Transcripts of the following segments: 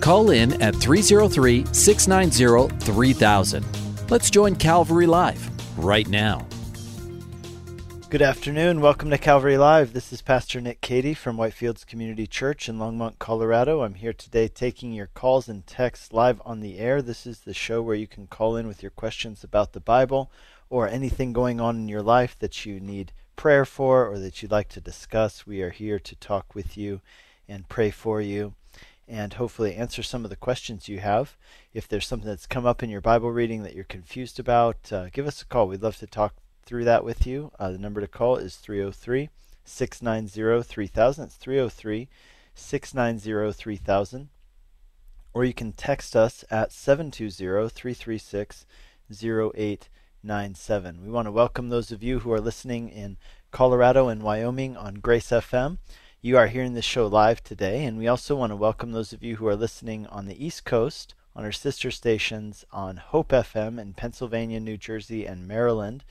Call in at 303 690 3000. Let's join Calvary Live right now. Good afternoon. Welcome to Calvary Live. This is Pastor Nick Cady from Whitefields Community Church in Longmont, Colorado. I'm here today taking your calls and texts live on the air. This is the show where you can call in with your questions about the Bible or anything going on in your life that you need prayer for or that you'd like to discuss. We are here to talk with you and pray for you and hopefully answer some of the questions you have. If there's something that's come up in your Bible reading that you're confused about, uh, give us a call. We'd love to talk through that with you. Uh, the number to call is 303 690 3000. It's 303 690 3000. Or you can text us at 720 336 0897. We want to welcome those of you who are listening in Colorado and Wyoming on Grace FM. You are hearing this show live today, and we also want to welcome those of you who are listening on the East Coast on our sister stations on Hope FM in Pennsylvania, New Jersey, and Maryland,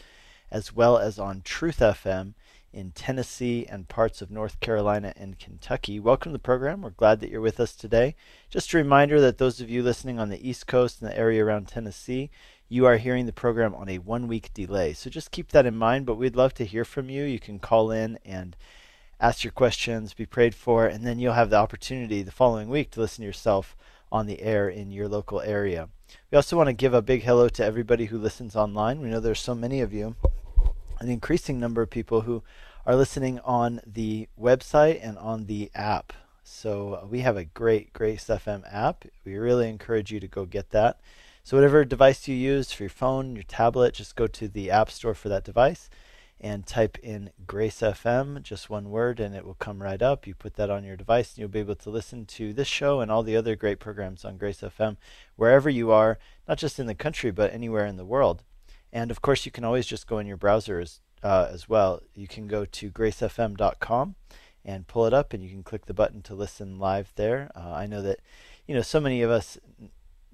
as well as on Truth FM in Tennessee and parts of North Carolina and Kentucky. Welcome to the program. We're glad that you're with us today. Just a reminder that those of you listening on the East Coast and the area around Tennessee, you are hearing the program on a one week delay. So just keep that in mind, but we'd love to hear from you. You can call in and ask your questions, be prayed for, and then you'll have the opportunity the following week to listen to yourself on the air in your local area. We also want to give a big hello to everybody who listens online. We know there's so many of you, an increasing number of people who are listening on the website and on the app. So uh, we have a great Grace FM app. We really encourage you to go get that. So whatever device you use for your phone, your tablet, just go to the App Store for that device and type in Grace FM, just one word, and it will come right up. You put that on your device, and you'll be able to listen to this show and all the other great programs on Grace FM wherever you are, not just in the country, but anywhere in the world. And of course, you can always just go in your browser as, uh, as well. You can go to gracefm.com and pull it up, and you can click the button to listen live there. Uh, I know that you know so many of us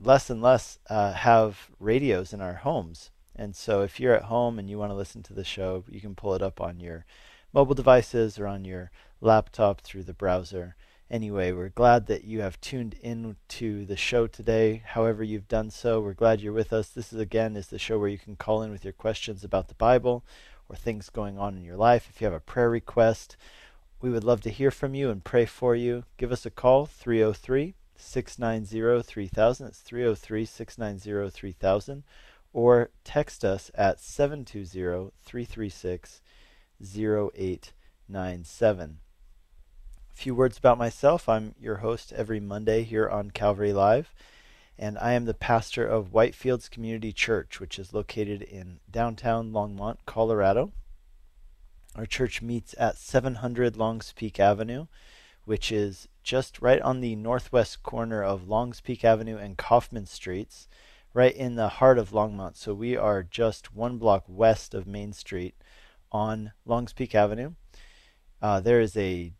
less and less uh, have radios in our homes and so if you're at home and you want to listen to the show, you can pull it up on your mobile devices or on your laptop through the browser. Anyway, we're glad that you have tuned in to the show today. However, you've done so, we're glad you're with us. This is again is the show where you can call in with your questions about the Bible or things going on in your life. If you have a prayer request, we would love to hear from you and pray for you. Give us a call 303 690 3000. It's 303 690 3000 or text us at 720 336 0897. A few words about myself. I'm your host every Monday here on Calvary Live, and I am the pastor of Whitefields Community Church, which is located in downtown Longmont, Colorado. Our church meets at 700 Longs Peak Avenue, which is just right on the northwest corner of Longs Peak Avenue and Coffman Streets right in the heart of Longmont. So we are just one block west of Main Street on Longs Peak Avenue. Uh, there is a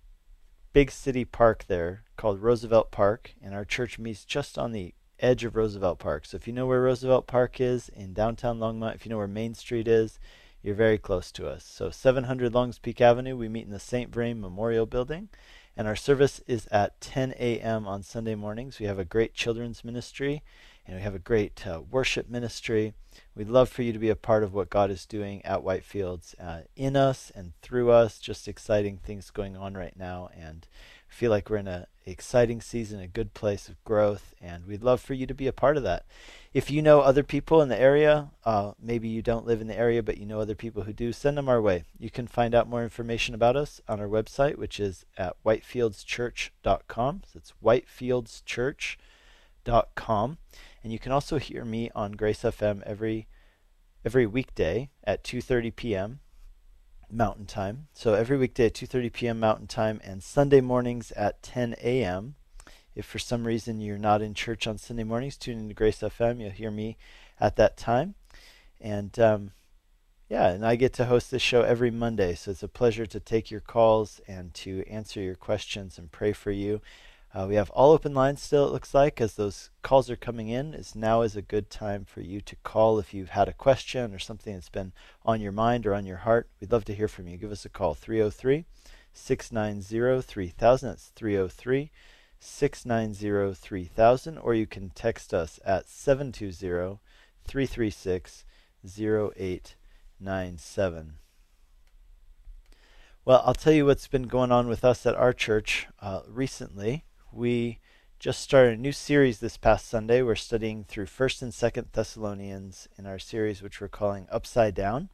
big city park there called Roosevelt Park, and our church meets just on the edge of Roosevelt Park. So if you know where Roosevelt Park is in downtown Longmont, if you know where Main Street is, you're very close to us. So 700 Longs Peak Avenue, we meet in the St. Vrain Memorial Building, and our service is at 10 a.m. on Sunday mornings. We have a great children's ministry and we have a great uh, worship ministry. We'd love for you to be a part of what God is doing at Whitefields uh, in us and through us. Just exciting things going on right now, and I feel like we're in an exciting season, a good place of growth, and we'd love for you to be a part of that. If you know other people in the area, uh, maybe you don't live in the area, but you know other people who do, send them our way. You can find out more information about us on our website, which is at whitefieldschurch.com. So it's whitefieldschurch.com. And you can also hear me on Grace FM every every weekday at 2:30 p.m. Mountain Time. So every weekday at 2:30 p.m. Mountain Time and Sunday mornings at 10 a.m. if for some reason you're not in church on Sunday mornings, tune into Grace FM. You'll hear me at that time. And um, yeah, and I get to host this show every Monday, so it's a pleasure to take your calls and to answer your questions and pray for you. Uh, we have all open lines still, it looks like, as those calls are coming in. Is now is a good time for you to call if you've had a question or something that's been on your mind or on your heart. We'd love to hear from you. Give us a call, 303 690 3000. That's 303 690 3000. Or you can text us at 720 336 0897. Well, I'll tell you what's been going on with us at our church uh, recently we just started a new series this past Sunday. We're studying through 1st and 2nd Thessalonians in our series, which we're calling Upside Down.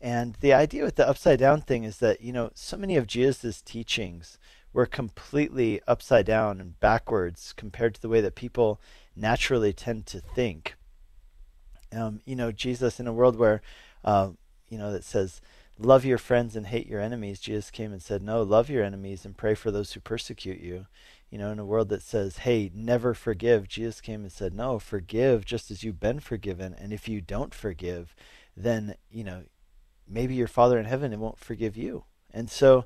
And the idea with the upside down thing is that, you know, so many of Jesus' teachings were completely upside down and backwards compared to the way that people naturally tend to think. Um, you know, Jesus, in a world where, uh, you know, that says, love your friends and hate your enemies, Jesus came and said, no, love your enemies and pray for those who persecute you you know, in a world that says, hey, never forgive, Jesus came and said, no, forgive just as you've been forgiven. And if you don't forgive, then, you know, maybe your Father in heaven won't forgive you. And so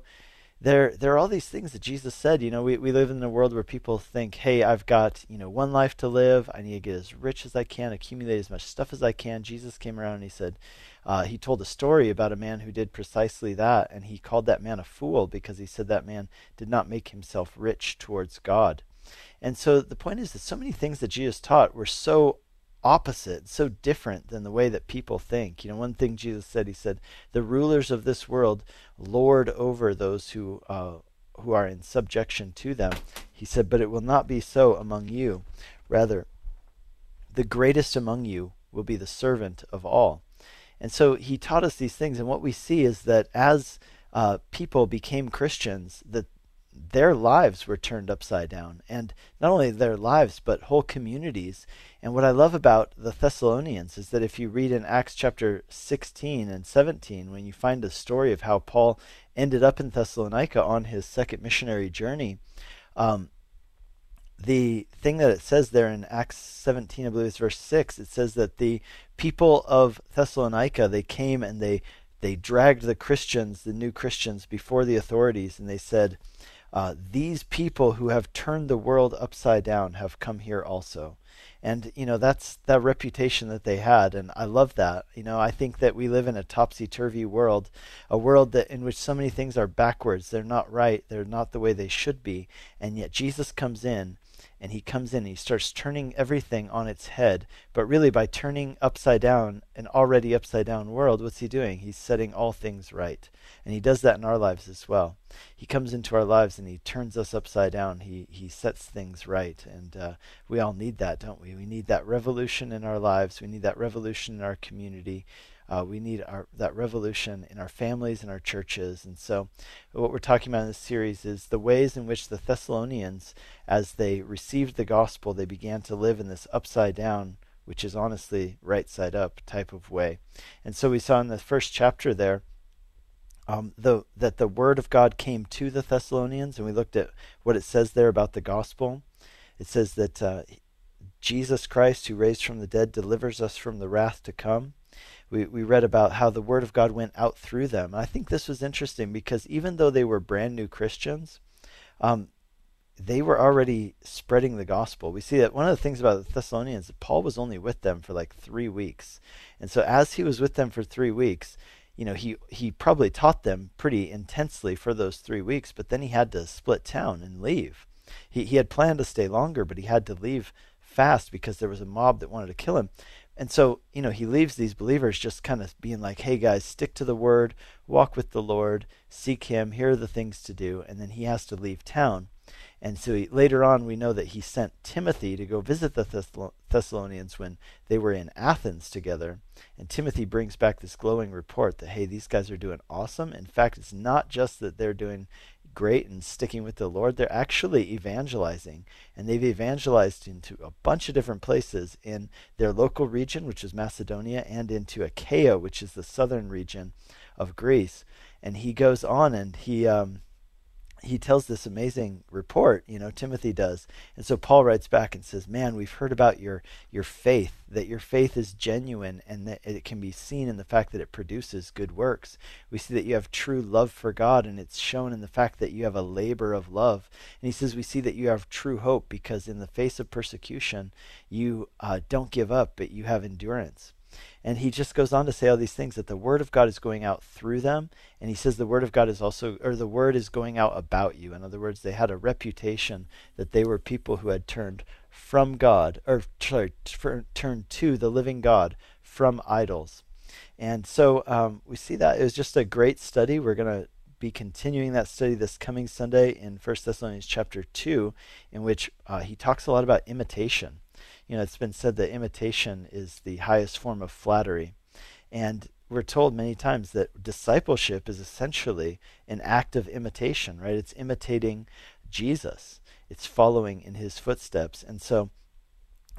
there there are all these things that Jesus said. You know, we, we live in a world where people think, hey, I've got, you know, one life to live. I need to get as rich as I can, accumulate as much stuff as I can. Jesus came around and he said, uh, he told a story about a man who did precisely that, and he called that man a fool because he said that man did not make himself rich towards God. And so the point is that so many things that Jesus taught were so opposite, so different than the way that people think. You know, one thing Jesus said, he said, "The rulers of this world lord over those who uh, who are in subjection to them." He said, "But it will not be so among you. Rather, the greatest among you will be the servant of all." And so he taught us these things, and what we see is that as uh, people became Christians, that their lives were turned upside down, and not only their lives, but whole communities. And what I love about the Thessalonians is that if you read in Acts chapter 16 and 17, when you find the story of how Paul ended up in Thessalonica on his second missionary journey, um, the thing that it says there in Acts 17, I believe it's verse 6, it says that the people of Thessalonica, they came and they they dragged the Christians, the new Christians, before the authorities, and they said, uh, These people who have turned the world upside down have come here also. And, you know, that's that reputation that they had, and I love that. You know, I think that we live in a topsy turvy world, a world that in which so many things are backwards. They're not right, they're not the way they should be. And yet Jesus comes in and he comes in and he starts turning everything on its head. But really, by turning upside down an already upside down world, what's he doing? He's setting all things right. And he does that in our lives as well. He comes into our lives and he turns us upside down. He, he sets things right. And uh, we all need that, don't we? We need that revolution in our lives, we need that revolution in our community. Uh, we need our, that revolution in our families and our churches. And so, what we're talking about in this series is the ways in which the Thessalonians, as they received the gospel, they began to live in this upside down, which is honestly right side up type of way. And so, we saw in the first chapter there. Um, the, that the word of God came to the Thessalonians, and we looked at what it says there about the gospel. It says that uh, Jesus Christ, who raised from the dead, delivers us from the wrath to come we, we read about how the word of God went out through them. And I think this was interesting because even though they were brand new Christians, um, they were already spreading the gospel. We see that one of the things about the Thessalonians, Paul was only with them for like three weeks. And so as he was with them for three weeks, you know, he, he probably taught them pretty intensely for those three weeks, but then he had to split town and leave. He, he had planned to stay longer, but he had to leave fast because there was a mob that wanted to kill him. And so, you know, he leaves these believers just kind of being like, hey guys, stick to the word, walk with the Lord, seek him, here are the things to do. And then he has to leave town. And so he, later on, we know that he sent Timothy to go visit the Thessalonians when they were in Athens together. And Timothy brings back this glowing report that, hey, these guys are doing awesome. In fact, it's not just that they're doing great and sticking with the Lord, they're actually evangelizing. And they've evangelized into a bunch of different places in their local region, which is Macedonia, and into Achaia, which is the southern region of Greece. And he goes on and he. Um, he tells this amazing report, you know, Timothy does. And so Paul writes back and says, "Man, we've heard about your your faith, that your faith is genuine and that it can be seen in the fact that it produces good works. We see that you have true love for God and it's shown in the fact that you have a labor of love." And he says, "We see that you have true hope because in the face of persecution, you uh, don't give up, but you have endurance." And he just goes on to say all these things that the word of God is going out through them. And he says the word of God is also, or the word is going out about you. In other words, they had a reputation that they were people who had turned from God, or sorry, turned to the living God from idols. And so um, we see that it was just a great study. We're going to be continuing that study this coming Sunday in 1 Thessalonians chapter 2, in which uh, he talks a lot about imitation you know, it's been said that imitation is the highest form of flattery. And we're told many times that discipleship is essentially an act of imitation, right? It's imitating Jesus, it's following in his footsteps. And so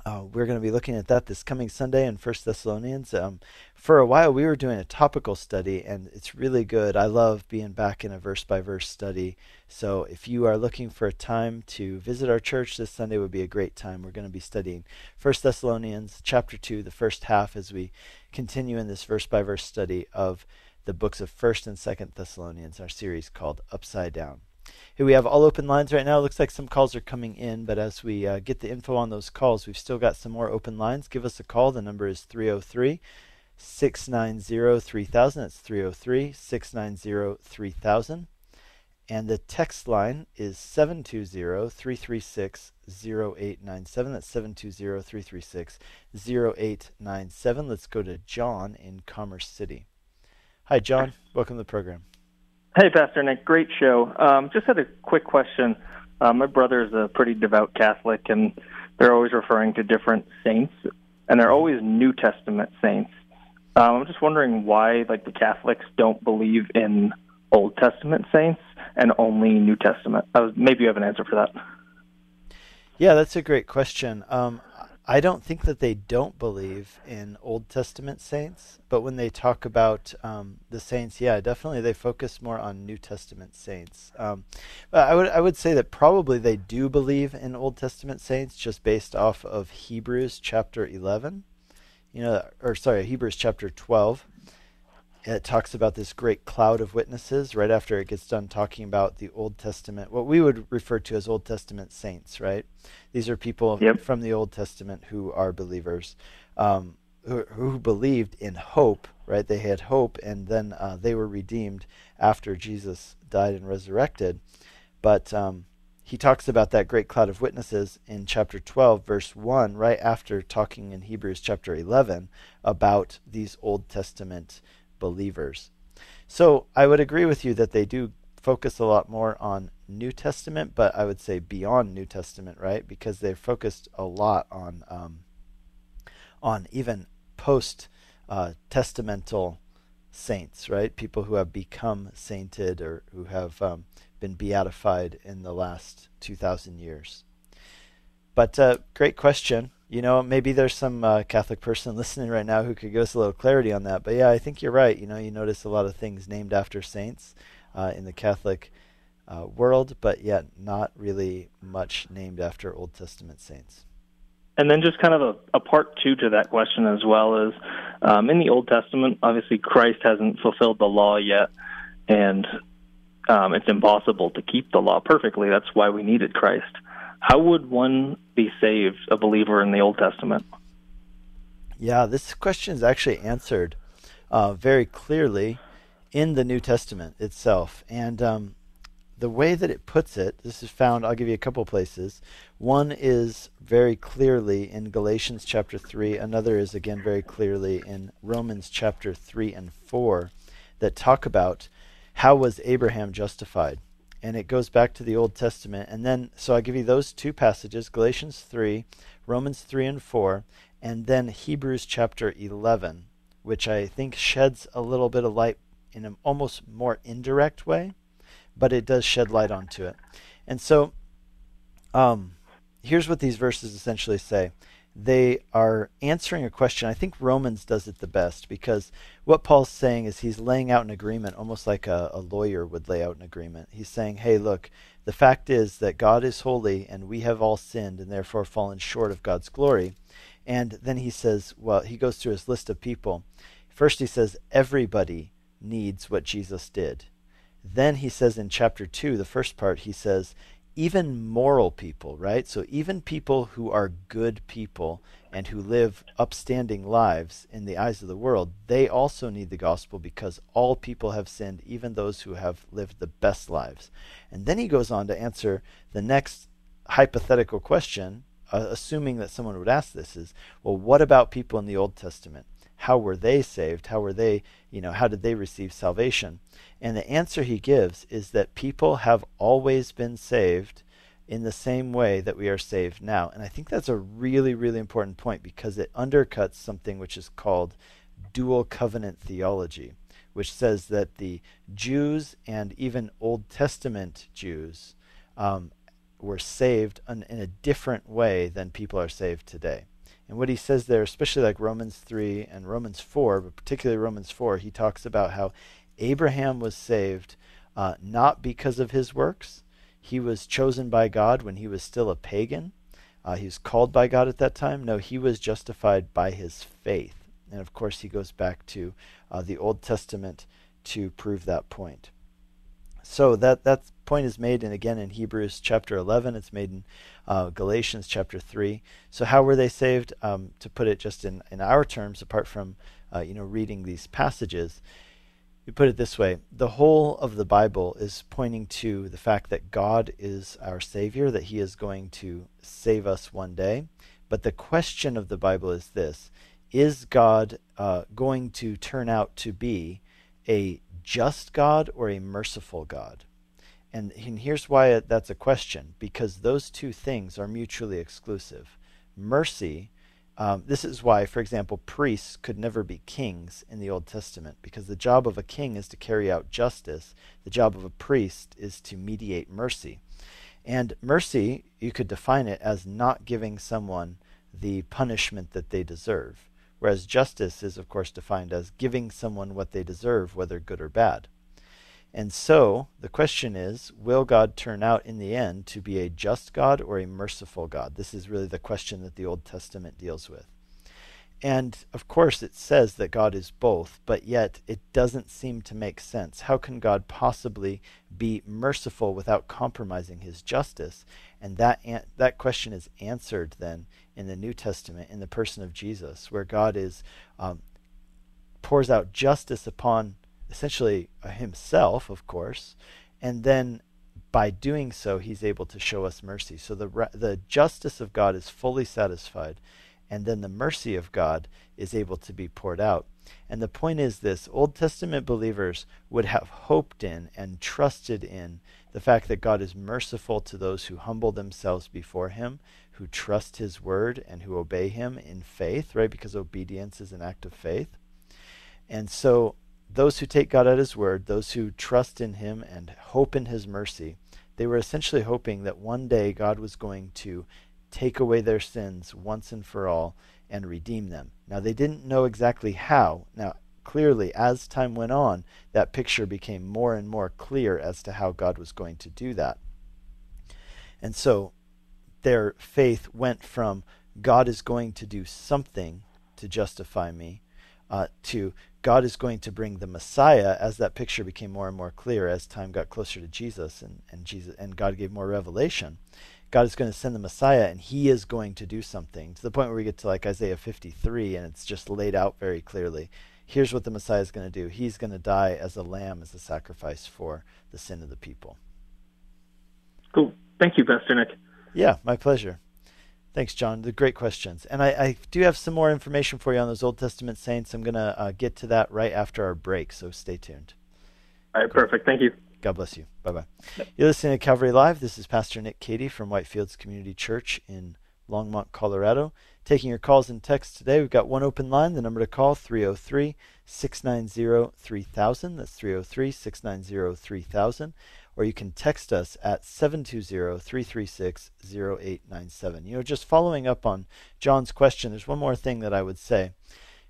uh, we're going to be looking at that this coming Sunday in First Thessalonians. Um, for a while, we were doing a topical study, and it's really good. I love being back in a verse by verse study. So if you are looking for a time to visit our church, this Sunday would be a great time. We're going to be studying First Thessalonians chapter two, the first half, as we continue in this verse by verse study of the books of First and Second Thessalonians, our series called Upside Down. Here we have all open lines right now. Looks like some calls are coming in, but as we uh, get the info on those calls, we've still got some more open lines. Give us a call. The number is 303 690 3000. That's 303 690 3000. And the text line is 720 336 0897. That's 720 336 0897. Let's go to John in Commerce City. Hi, John. Welcome to the program. Hey, Pastor Nick. Great show. Um, just had a quick question. Uh, my brother is a pretty devout Catholic, and they're always referring to different saints, and they're always New Testament saints. Um, I'm just wondering why, like, the Catholics don't believe in Old Testament saints and only New Testament. Was, maybe you have an answer for that. Yeah, that's a great question. Um, I don't think that they don't believe in Old Testament saints, but when they talk about um, the saints, yeah, definitely they focus more on New Testament saints. Um, I would I would say that probably they do believe in Old Testament saints, just based off of Hebrews chapter eleven, you know, or sorry, Hebrews chapter twelve it talks about this great cloud of witnesses right after it gets done talking about the Old Testament, what we would refer to as Old Testament saints, right? These are people yep. from the Old Testament who are believers, um, who, who, believed in hope, right? They had hope, and then uh, they were redeemed after Jesus died and resurrected. But um, he talks about that great cloud of witnesses in chapter 12, verse 1, right after talking in Hebrews chapter 11 about these Old Testament believers. So I would agree with you that they do focus a lot more on New Testament, but I would say beyond New Testament, right? Because they're focused a lot on um, on even post uh, testamental saints, right? People who have become sainted or who have um, been beatified in the last two thousand years. But uh, great question you know, maybe there's some uh, Catholic person listening right now who could give us a little clarity on that. But yeah, I think you're right. You know, you notice a lot of things named after saints uh, in the Catholic uh, world, but yet not really much named after Old Testament saints. And then just kind of a, a part two to that question as well is um, in the Old Testament, obviously Christ hasn't fulfilled the law yet, and um, it's impossible to keep the law perfectly. That's why we needed Christ. How would one be saved, a believer in the Old Testament? Yeah, this question is actually answered uh, very clearly in the New Testament itself. And um, the way that it puts it, this is found, I'll give you a couple places. One is very clearly in Galatians chapter 3, another is again very clearly in Romans chapter 3 and 4 that talk about how was Abraham justified and it goes back to the Old Testament. And then, so I give you those two passages Galatians 3, Romans 3 and 4, and then Hebrews chapter 11, which I think sheds a little bit of light in an almost more indirect way, but it does shed light onto it. And so, um, here's what these verses essentially say they are answering a question. I think Romans does it the best because what Paul's saying is he's laying out an agreement almost like a, a, lawyer would lay out an agreement. He's saying, hey, look, the fact is that God is holy and we have all sinned and therefore fallen short of God's glory. And then he says, well, he goes through his list of people. First, he says, everybody needs what Jesus did. Then he says in chapter 2, the first part, he says, even moral people, right? So even people who are good people and who live upstanding lives in the eyes of the world, they also need the gospel because all people have sinned, even those who have lived the best lives. And then he goes on to answer the next hypothetical question, uh, assuming that someone would ask this is, well, what about people in the Old Testament? How were they saved? How were they, you know, how did they receive salvation? And the answer he gives is that people have always been saved in the same way that we are saved now. And I think that's a really, really important point because it undercuts something which is called dual covenant theology, which says that the Jews and even Old Testament Jews um, were saved in, in a different way than people are saved today. And what he says there, especially like Romans 3 and Romans 4, but particularly Romans 4, he talks about how Abraham was saved uh, not because of his works. He was chosen by God when he was still a pagan. Uh, he was called by God at that time. No, he was justified by his faith. And of course, he goes back to uh, the Old Testament to prove that point. So that that point is made, and again in Hebrews chapter 11, it's made in uh, Galatians chapter 3. So how were they saved? Um, to put it just in, in our terms, apart from uh, you know reading these passages, we put it this way the whole of the Bible is pointing to the fact that God is our Savior, that He is going to save us one day. But the question of the Bible is this Is God uh, going to turn out to be a just God or a merciful God? And, and here's why that's a question because those two things are mutually exclusive. Mercy um, this is why, for example, priests could never be kings in the Old Testament, because the job of a king is to carry out justice. The job of a priest is to mediate mercy. And mercy, you could define it as not giving someone the punishment that they deserve, whereas justice is, of course, defined as giving someone what they deserve, whether good or bad. And so the question is will God turn out in the end to be a just God or a merciful God? This is really the question that the Old Testament deals with. And of course, it says that God is both, but yet it doesn't seem to make sense. How can God possibly be merciful without compromising his justice? And that, an- that question is answered then in the New Testament in the person of Jesus, where God is um, pours out justice upon essentially himself, of course, and then by doing so, he's able to show us mercy. So the the justice of God is fully satisfied, and then the mercy of God is able to be poured out. And the point is this: Old Testament believers would have hoped in and trusted in the fact that God is merciful to those who humble themselves before Him, who trust His word, and who obey Him in faith, right? Because obedience is an act of faith. And so those who take God at His word, those who trust in Him and hope in His mercy, they were essentially hoping that one day God was going to take away their sins once and for all and redeem them. Now, they didn't know exactly how. Now, clearly, as time went on, that picture became more and more clear as to how God was going to do that. And so their faith went from God is going to do something to justify me uh, to God is going to bring the Messiah as that picture became more and more clear as time got closer to Jesus and, and Jesus and God gave more revelation. God is going to send the Messiah and he is going to do something to the point where we get to like Isaiah 53 and it's just laid out very clearly. Here's what the Messiah is going to do. He's going to die as a lamb as a sacrifice for the sin of the people. Cool. Thank you, Pastor Nick. Yeah, my pleasure. Thanks, John. The great questions. And I, I, do have some more information for you on those Old Testament saints. I'm going to uh, get to that right after our break, so stay tuned. All right, perfect. Thank you. God bless you. Bye bye. You're listening to Calvary Live. This is Pastor Nick Cady from Whitefields Community Church in Longmont, Colorado. Taking your calls and texts today. We've got one open line. The number to call 303 690 3000. That's 303 690 3000 or you can text us at 720-336-0897. You know, just following up on John's question, there's one more thing that I would say.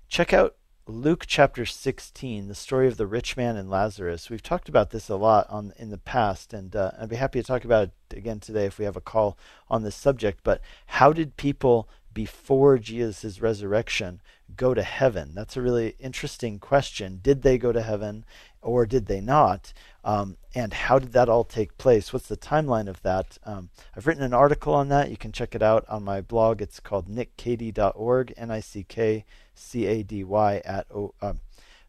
Check out Luke chapter 16, the story of the rich man and Lazarus. We've talked about this a lot on in the past, and uh, I'd be happy to talk about it again today if we have a call on this subject. But how did people before Jesus' resurrection go to heaven? That's a really interesting question. Did they go to heaven or did they not? Um, and how did that all take place? What's the timeline of that? Um, I've written an article on that. You can check it out on my blog. It's called nickcady.org, N I C K C A D Y at o, um,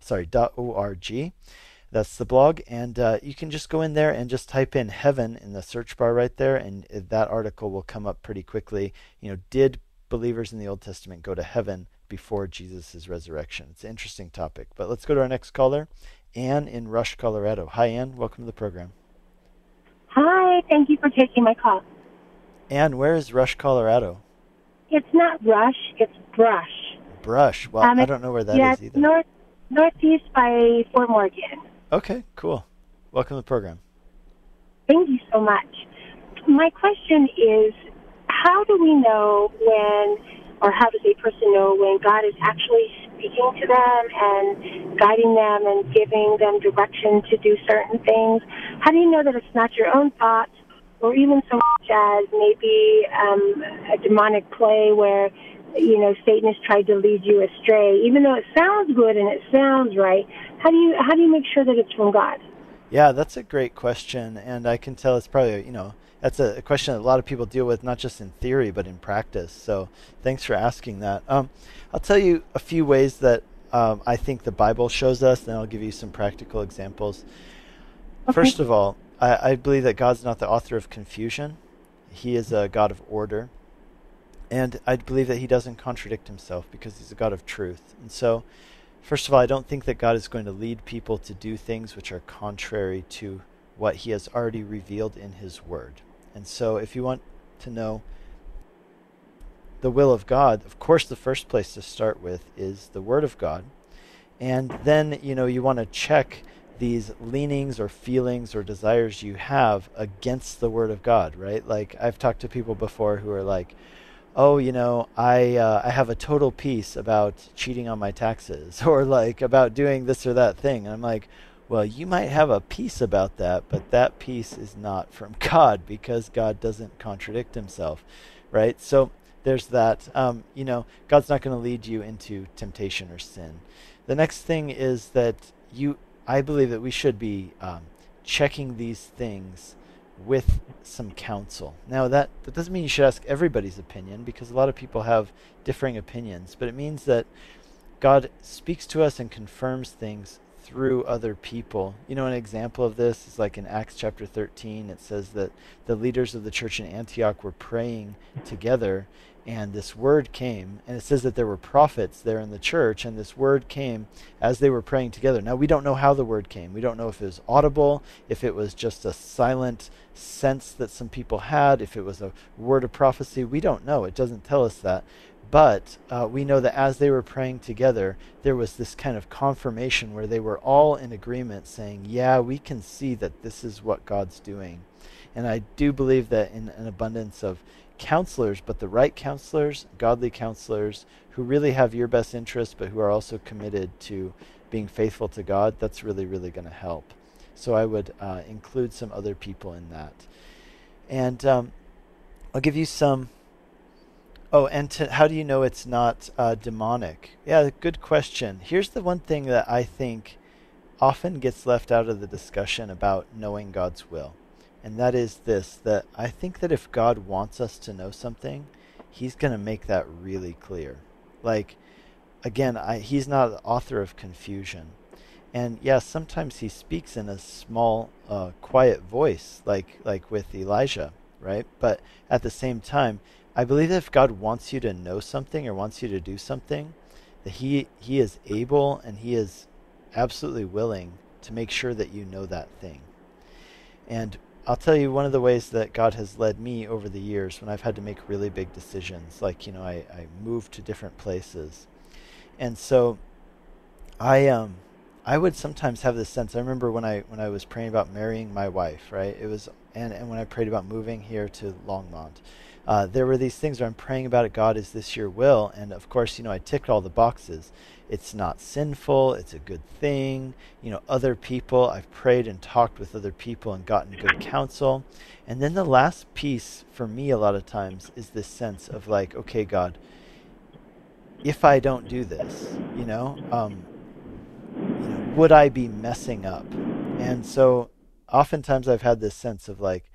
sorry dot org. That's the blog, and uh, you can just go in there and just type in heaven in the search bar right there, and that article will come up pretty quickly. You know, did believers in the Old Testament go to heaven before Jesus' resurrection? It's an interesting topic. But let's go to our next caller, Anne in Rush, Colorado. Hi, Anne. Welcome to the program. Hi. Thank you for taking my call. Anne, where is Rush, Colorado? It's not Rush. It's Brush. Brush. Well, um, I don't know where that yeah, is either. North northeast by Fort Morgan. Okay, cool. Welcome to the program. Thank you so much. My question is, how do we know when, or how does a person know when God is actually speaking to them and guiding them and giving them direction to do certain things? How do you know that it's not your own thoughts or even so much as maybe um, a demonic play where you know Satan has tried to lead you astray, even though it sounds good and it sounds right. How do you how do you make sure that it's from God? Yeah, that's a great question, and I can tell it's probably you know that's a, question that a lot of people deal with, not just in theory but in practice. So thanks for asking that. Um, I'll tell you a few ways that um, I think the Bible shows us, and I'll give you some practical examples. Okay. First of all, I, I believe that God's not the author of confusion; He is a God of order. And I believe that he doesn't contradict himself because he's a God of truth. And so, first of all, I don't think that God is going to lead people to do things which are contrary to what he has already revealed in his word. And so, if you want to know the will of God, of course, the first place to start with is the word of God. And then, you know, you want to check these leanings or feelings or desires you have against the word of God, right? Like I've talked to people before who are like, oh, you know, I uh, I have a total peace about cheating on my taxes or like about doing this or that thing. And I'm like, well, you might have a peace about that, but that peace is not from God because God doesn't contradict himself, right? So there's that. Um, you know, God's not going to lead you into temptation or sin. The next thing is that you, I believe that we should be um, checking these things with some counsel. Now that that doesn't mean you should ask everybody's opinion because a lot of people have differing opinions, but it means that God speaks to us and confirms things through other people. You know, an example of this is like in Acts chapter 13, it says that the leaders of the church in Antioch were praying together and this word came and it says that there were prophets there in the church and this word came as they were praying together. Now we don't know how the word came. We don't know if it was audible if it was just a silent sense that some people had if it was a word of prophecy. We don't know. It doesn't tell us that. But uh, we know that as they were praying together there was this kind of confirmation where they were all in agreement saying yeah we can see that this is what god's doing and i do believe that in an abundance of counselors, but the right counselors, godly counselors who really have your best interest, but who are also committed to being faithful to God, that's really, really going to help. So I would uh, include some other people in that. And um, I'll give you some. Oh, and to, how do you know it's not uh, demonic? Yeah, good question. Here's the one thing that I think often gets left out of the discussion about knowing God's will and that is this that I think that if God wants us to know something, He's going to make that really clear. Like, again, I, He's not the author of confusion. And yes, yeah, sometimes He speaks in a small, uh, quiet voice, like, like with Elijah, right? But at the same time, I believe that if God wants you to know something or wants you to do something, that He, he is able and He is absolutely willing to make sure that you know that thing. And I'll tell you one of the ways that God has led me over the years when I've had to make really big decisions, like you know, I, I moved to different places, and so I um I would sometimes have this sense. I remember when I when I was praying about marrying my wife, right? It was and and when I prayed about moving here to Longmont, uh, there were these things where I'm praying about it. God, is this your will? And of course, you know, I ticked all the boxes. It's not sinful. It's a good thing. You know, other people. I've prayed and talked with other people and gotten good counsel. And then the last piece for me, a lot of times, is this sense of like, okay, God, if I don't do this, you know, um, you know, would I be messing up? And so oftentimes I've had this sense of like,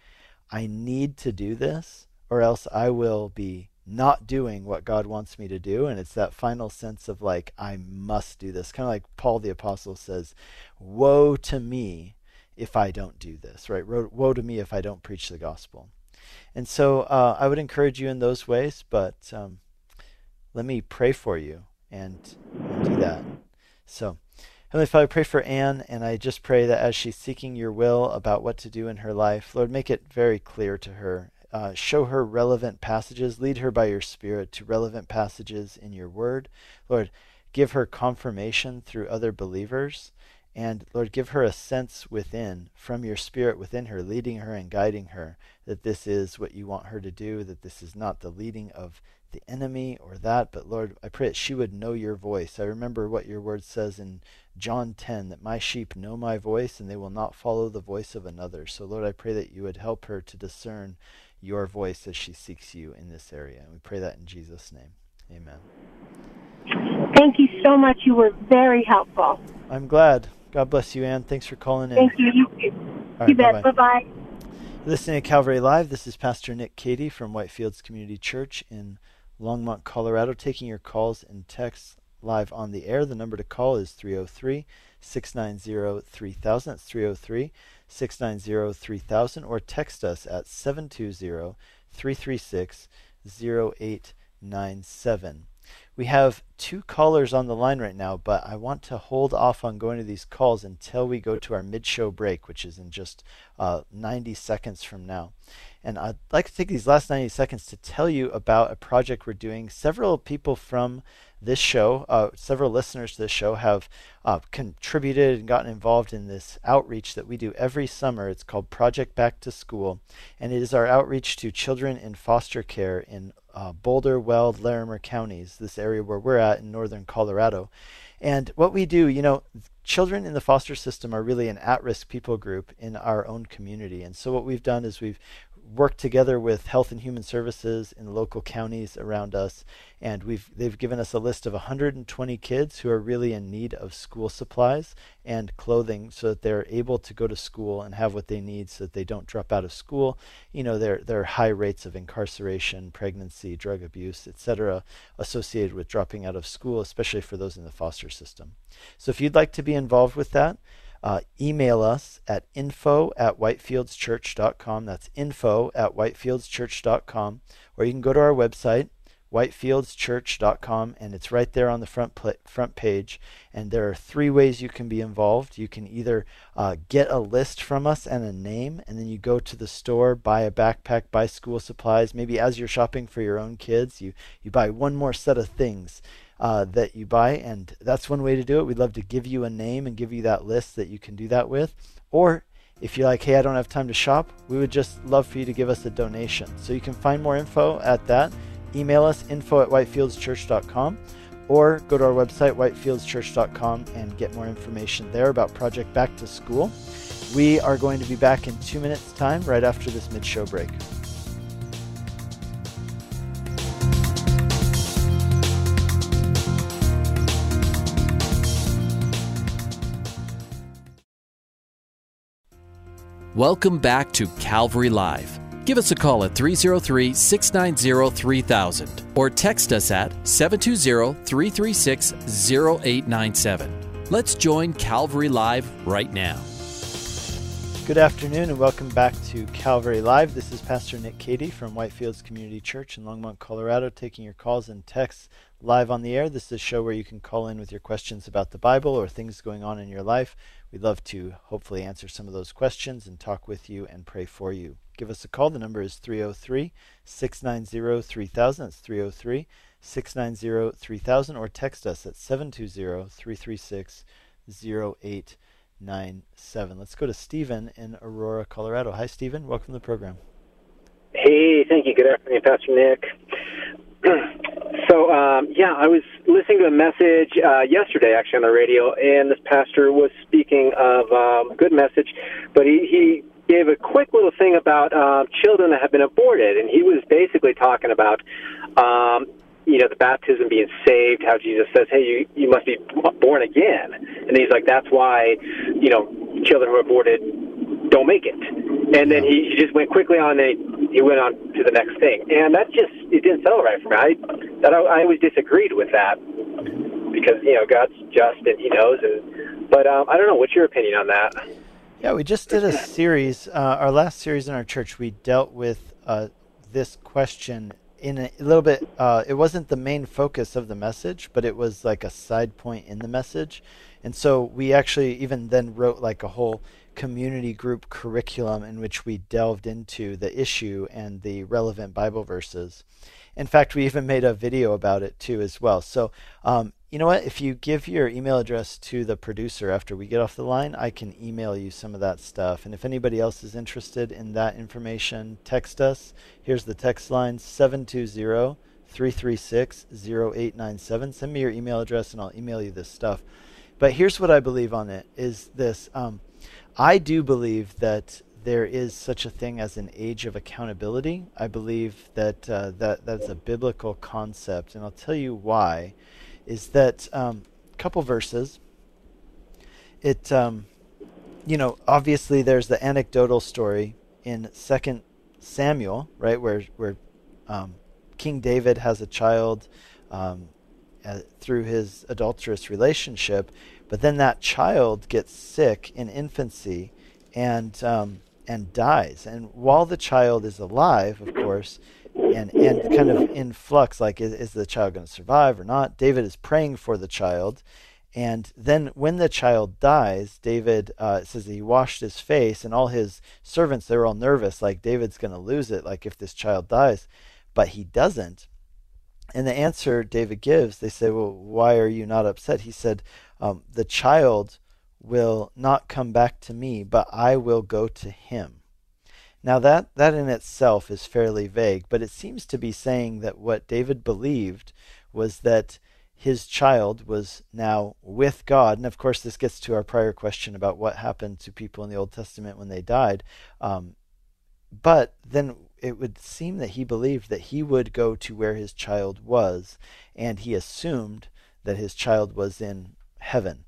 I need to do this or else I will be not doing what God wants me to do. And it's that final sense of like, I must do this. Kind of like Paul the Apostle says, Woe to me if I don't do this, right? Woe to me if I don't preach the gospel. And so uh, I would encourage you in those ways, but um, let me pray for you and, and do that. So, Heavenly Father, I pray for Anne, and I just pray that as she's seeking your will about what to do in her life, Lord, make it very clear to her. Uh, show her relevant passages. Lead her by your Spirit to relevant passages in your word. Lord, give her confirmation through other believers. And Lord, give her a sense within, from your Spirit within her, leading her and guiding her, that this is what you want her to do, that this is not the leading of the enemy or that, but Lord, I pray that she would know your voice. I remember what your word says in John 10 that my sheep know my voice and they will not follow the voice of another. So, Lord, I pray that you would help her to discern your voice as she seeks you in this area. And we pray that in Jesus' name. Amen. Thank you so much. You were very helpful. I'm glad. God bless you, Anne. Thanks for calling in. Thank you. You, you right, bet. Bye bye. Listening to Calvary Live, this is Pastor Nick Cady from Whitefields Community Church in Longmont, Colorado, taking your calls and texts live on the air. The number to call is 303 690 3000. That's 303 690 3000. Or text us at 720 336 0897. We have two callers on the line right now, but I want to hold off on going to these calls until we go to our mid show break, which is in just uh, 90 seconds from now. And I'd like to take these last 90 seconds to tell you about a project we're doing. Several people from this show, uh, several listeners to this show have uh, contributed and gotten involved in this outreach that we do every summer. It's called Project Back to School, and it is our outreach to children in foster care in uh, Boulder, Weld, Larimer counties, this area where we're at in northern Colorado. And what we do, you know, children in the foster system are really an at risk people group in our own community. And so what we've done is we've worked together with Health and Human Services in local counties around us, and we've they've given us a list of 120 kids who are really in need of school supplies and clothing, so that they're able to go to school and have what they need, so that they don't drop out of school. You know, there there are high rates of incarceration, pregnancy, drug abuse, etc., associated with dropping out of school, especially for those in the foster system. So, if you'd like to be involved with that uh, email us at info at whitefieldschurch.com. That's info at whitefieldschurch.com. Or you can go to our website, whitefieldschurch.com, and it's right there on the front pl- front page. And there are three ways you can be involved. You can either uh, get a list from us and a name, and then you go to the store, buy a backpack, buy school supplies. Maybe as you're shopping for your own kids, you you buy one more set of things uh, that you buy, and that's one way to do it. We'd love to give you a name and give you that list that you can do that with. Or if you're like, hey, I don't have time to shop, we would just love for you to give us a donation. So you can find more info at that. Email us info at whitefieldschurch.com or go to our website, whitefieldschurch.com, and get more information there about Project Back to School. We are going to be back in two minutes' time right after this mid show break. Welcome back to Calvary Live. Give us a call at 303 690 3000 or text us at 720 336 0897. Let's join Calvary Live right now. Good afternoon and welcome back to Calvary Live. This is Pastor Nick Cady from Whitefields Community Church in Longmont, Colorado, taking your calls and texts live on the air. This is a show where you can call in with your questions about the Bible or things going on in your life. We'd love to hopefully answer some of those questions and talk with you and pray for you. Give us a call. The number is 303 690 3000. That's 303 690 3000. Or text us at 720 336 0897. Let's go to Stephen in Aurora, Colorado. Hi, Stephen. Welcome to the program. Hey, thank you. Good afternoon, Pastor Nick. so, um, yeah, I was listening to a message uh, yesterday, actually, on the radio, and this pastor was speaking of um, good message, but he, he gave a quick little thing about uh, children that have been aborted, and he was basically talking about um, you know, the baptism being saved, how Jesus says, hey, you, you must be born again. And he's like, that's why, you know, children who are aborted don't make it. And then he, he just went quickly on and he went on to the next thing. And that just, it didn't settle right for me. I, that I, I always disagreed with that because, you know, God's just and he knows. And, but um, I don't know. What's your opinion on that? Yeah, we just did a series, uh, our last series in our church, we dealt with uh, this question in a, little bit uh, it wasn't the main focus of the message but it was like a side point in the message. And so we actually even then wrote like a whole community group curriculum in which we delved into the issue and the relevant bible verses. In fact we even made a video about it too as well. So um, you know what? If you give your email address to the producer after we get off the line, I can email you some of that stuff. And if anybody else is interested in that information, text us. Here's the text line 720 336 0897. Send me your email address and I'll email you this stuff. But here's what I believe on it is this um, I do believe that there is such a thing as an age of accountability. I believe that uh, that that's a biblical concept, and I'll tell you why is that a um, couple verses. It, um, you know, obviously there's the anecdotal story in Second Samuel, right, where where um, King David has a child um, uh, through his adulterous relationship, but then that child gets sick in infancy and um, and dies. And while the child is alive, of course, and and kind of in flux like is, is the child going to survive or not? David is praying for the child. And then when the child dies david uh, says he washed his face and all his servants they're all nervous like david's going to lose it like if this child dies. But he doesn't. And the answer david gives they say well why are you not upset? He said um, the child will not come back to me but i will go to him now that that in itself is fairly vague, but it seems to be saying that what David believed was that his child was now with God. And of course, this gets to our prior question about what happened to people in the Old Testament when they died. Um, but then it would seem that he believed that he would go to where his child was, and he assumed that his child was in heaven,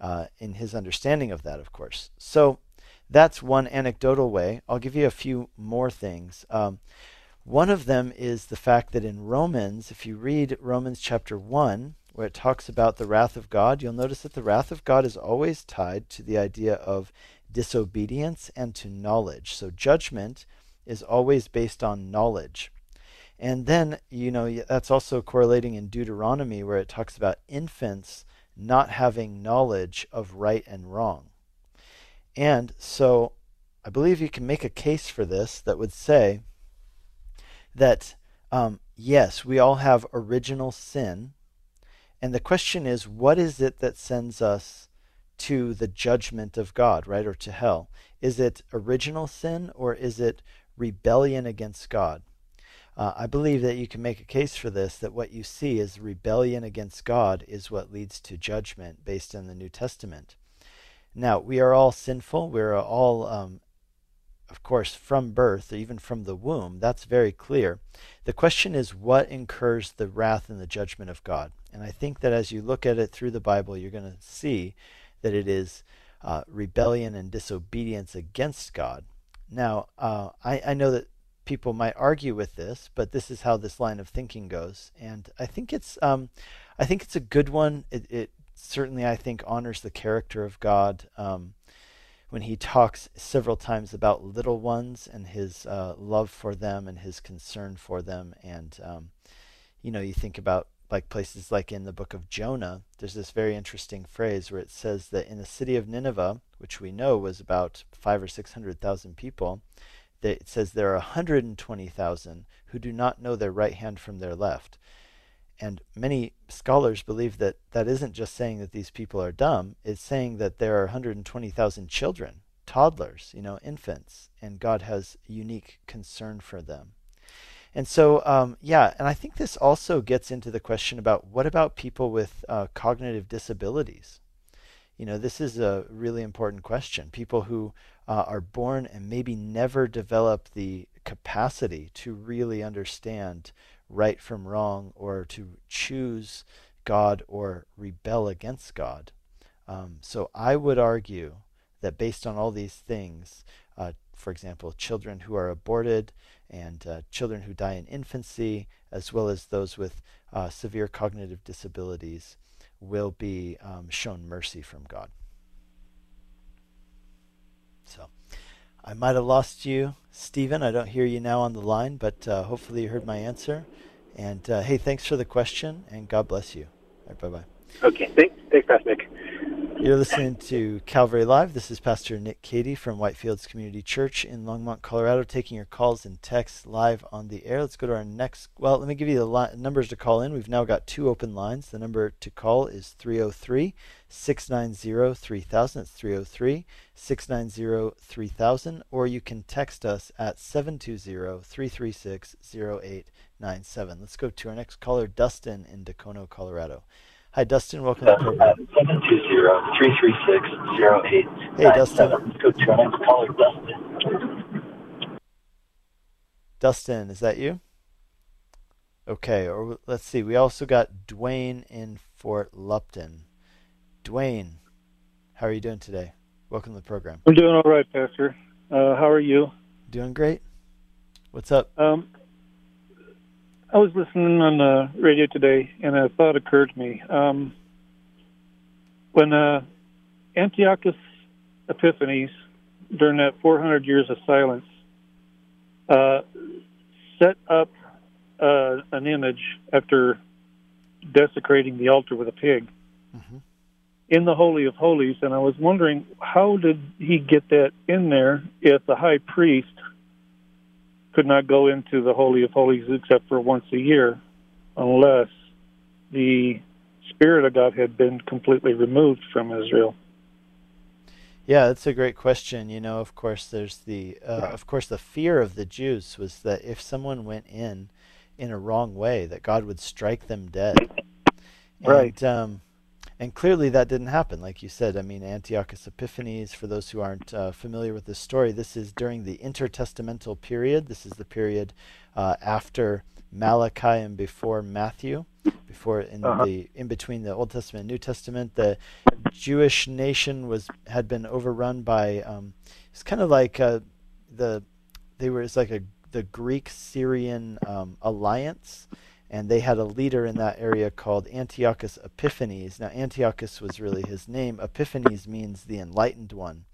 uh, in his understanding of that, of course. So that's one anecdotal way. I'll give you a few more things. Um, one of them is the fact that in Romans, if you read Romans chapter 1, where it talks about the wrath of God, you'll notice that the wrath of God is always tied to the idea of disobedience and to knowledge. So judgment is always based on knowledge. And then, you know, that's also correlating in Deuteronomy, where it talks about infants not having knowledge of right and wrong. And so I believe you can make a case for this that would say that um, yes, we all have original sin. And the question is, what is it that sends us to the judgment of God, right, or to hell? Is it original sin or is it rebellion against God? Uh, I believe that you can make a case for this that what you see is rebellion against God is what leads to judgment based on the New Testament. Now, we are all sinful. We're all, um, of course, from birth, even from the womb. That's very clear. The question is what incurs the wrath and the judgment of God? And I think that as you look at it through the Bible, you're going to see that it is uh, rebellion and disobedience against God. Now, uh, I, I know that people might argue with this, but this is how this line of thinking goes, and I think it's um, I think it's a good one. It, it certainly, I think, honors the character of God um, when he talks several times about little ones and his uh, love for them and his concern for them. And, um, you know, you think about like places like in the book of Jonah, there's this very interesting phrase where it says that in the city of Nineveh, which we know was about five or six hundred thousand people, that it says there are 120,000 who do not know their right hand from their left. And many scholars believe that that isn't just saying that these people are dumb, it's saying that there are 120,000 children, toddlers, you know, infants, and God has unique concern for them. And so, um, yeah, and I think this also gets into the question about what about people with uh, cognitive disabilities? You know, this is a really important question. People who uh, are born and maybe never develop the capacity to really understand right from wrong or to choose God or rebel against God. Um, so I would argue that based on all these things, uh, for example, children who are aborted and uh, children who die in infancy, as well as those with uh, severe cognitive disabilities, will be um, shown mercy from God. So, I might have lost you, Stephen. I don't hear you now on the line, but uh, hopefully you heard my answer. And uh, hey, thanks for the question, and God bless you. Right, bye bye. Okay, thanks, thanks, Pastor Nick. You're listening to Calvary Live. This is Pastor Nick Cady from Whitefields Community Church in Longmont, Colorado, taking your calls and texts live on the air. Let's go to our next. Well, let me give you the li- numbers to call in. We've now got two open lines. The number to call is 303 690 3000. It's 303 690 3000. Or you can text us at 720 336 0897. Let's go to our next caller, Dustin in Dacono, Colorado. Hi, Dustin. Welcome to the program. 720-336-0897. Hey, Dustin. Let's go to our next caller, Dustin. Dustin, is that you? Okay, or let's see. We also got Dwayne in Fort Lupton. Dwayne, how are you doing today? Welcome to the program. I'm doing all right, Pastor. Uh, how are you? Doing great. What's up? Um, I was listening on the radio today, and a thought occurred to me. Um, when uh, Antiochus Epiphanes, during that 400 years of silence, uh, set up uh, an image after desecrating the altar with a pig Mhm. in the Holy of Holies, and I was wondering how did he get that in there if the high priest could not go into the Holy of Holies except for once a year, unless the Spirit of God had been completely removed from Israel. Yeah, that's a great question. You know, of course, there's the, uh, of course, the fear of the Jews was that if someone went in in a wrong way, that God would strike them dead. Right. And, um, and clearly that didn't happen, like you said. I mean, Antiochus Epiphanes, for those who aren't uh, familiar with this story, this is during the intertestamental period. This is the period uh, after Malachi and before Matthew, before in Uh-huh. the in between the Old Testament and New Testament. The Jewish nation was had been overrun by um, it's kind of like uh, the they were it's like a the Greek Syrian um, alliance and they had a leader in that area called Antiochus Epiphanes. Now, Antiochus was really his name. Epiphanes means the enlightened one.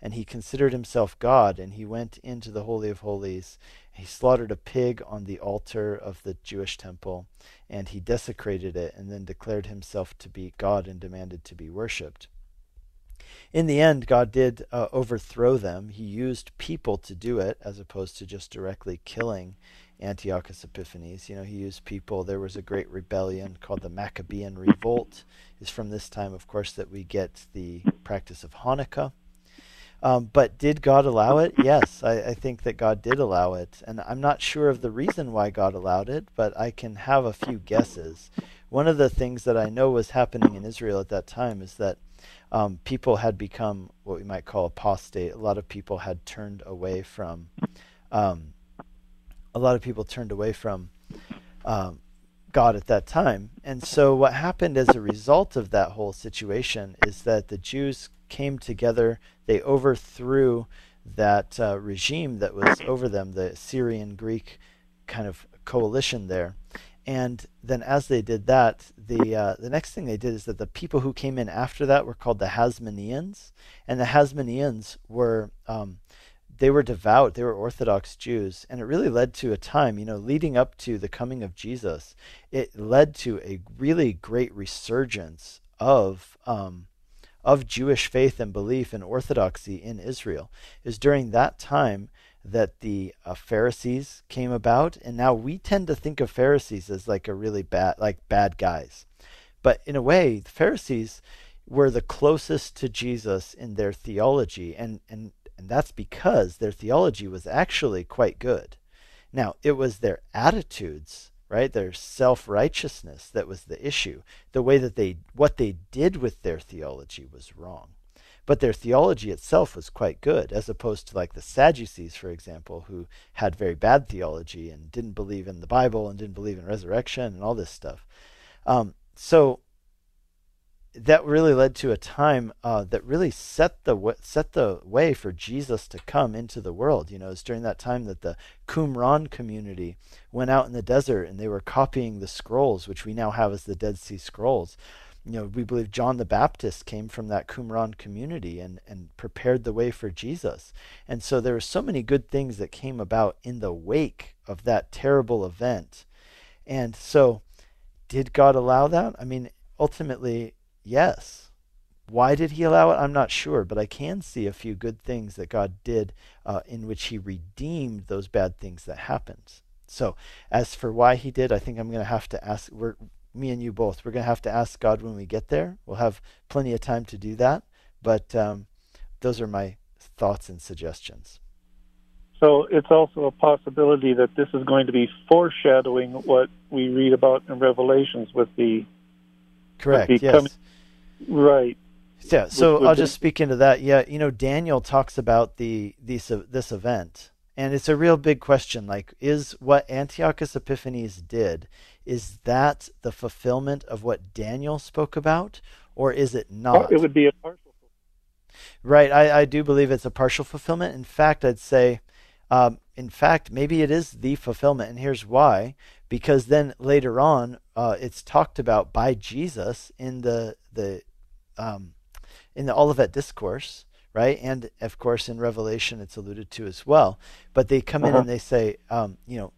And he considered himself God, and he went into the Holy of Holies. He slaughtered a pig on the altar of the Jewish temple, and he desecrated it, and then declared himself to be God and demanded to be worshipped. In the end, God did uh, overthrow them. He used people to do it, as opposed to just directly killing Antiochus Epiphanes. You know, he used people. There was a great rebellion called the Maccabean Revolt. It's from this time, of course, that we get the practice of Hanukkah. Um, but did God allow it? Yes, I, I think that God did allow it. And I'm not sure of the reason why God allowed it, but I can have a few guesses. One of the things that I know was happening in Israel at that time is that um, people had become what we might call apostate. A lot of people had turned away from um, a lot of people turned away from um, God at that time. And so, what happened as a result of that whole situation is that the Jews came together, they overthrew that uh, regime that was over them, the Syrian Greek kind of coalition there. And then, as they did that, the uh, the next thing they did is that the people who came in after that were called the Hasmoneans, and the Hasmoneans were um, they were devout, they were Orthodox Jews, and it really led to a time, you know, leading up to the coming of Jesus. It led to a really great resurgence of um, of Jewish faith and belief and orthodoxy in Israel. Is during that time that the uh, Pharisees came about, and now we tend to think of Pharisees as like a really bad, like bad guys. But in a way, the Pharisees were the closest to Jesus in their theology, and and and that's because their theology was actually quite good. Now, it was their attitudes, right? Their self-righteousness that was the issue. The way that they what they did with their theology was wrong. But their theology itself was quite good, as opposed to like the Sadducees, for example, who had very bad theology and didn't believe in the Bible and didn't believe in resurrection and all this stuff. Um, so that really led to a time uh, that really set the set the way for Jesus to come into the world. You know, it's during that time that the Qumran community went out in the desert and they were copying the scrolls, which we now have as the Dead Sea Scrolls. You know, we believe John the Baptist came from that Qumran community and, and prepared the way for Jesus. And so there were so many good things that came about in the wake of that terrible event. And so, did God allow that? I mean, ultimately, Yes. Why did he allow it? I'm not sure, but I can see a few good things that God did uh, in which he redeemed those bad things that happened. So, as for why he did, I think I'm going to have to ask, we're, me and you both, we're going to have to ask God when we get there. We'll have plenty of time to do that, but um, those are my thoughts and suggestions. So it's also a possibility that this is going to be foreshadowing what we read about in Revelations with the correct with the yes. Coming, Right. Yeah. So with, with I'll just speak into that. Yeah. You know, Daniel talks about the this uh, this event, and it's a real big question. Like, is what Antiochus Epiphanes did is that the fulfillment of what Daniel spoke about, or is it not? It would be a partial. Right. I, I do believe it's a partial fulfillment. In fact, I'd say, um, in fact, maybe it is the fulfillment, and here's why. Because then later on, uh, it's talked about by Jesus in the the um, in the Olivet Discourse, right? And of course, in Revelation, it's alluded to as well. But they come uh-huh. in and they say, um, you know,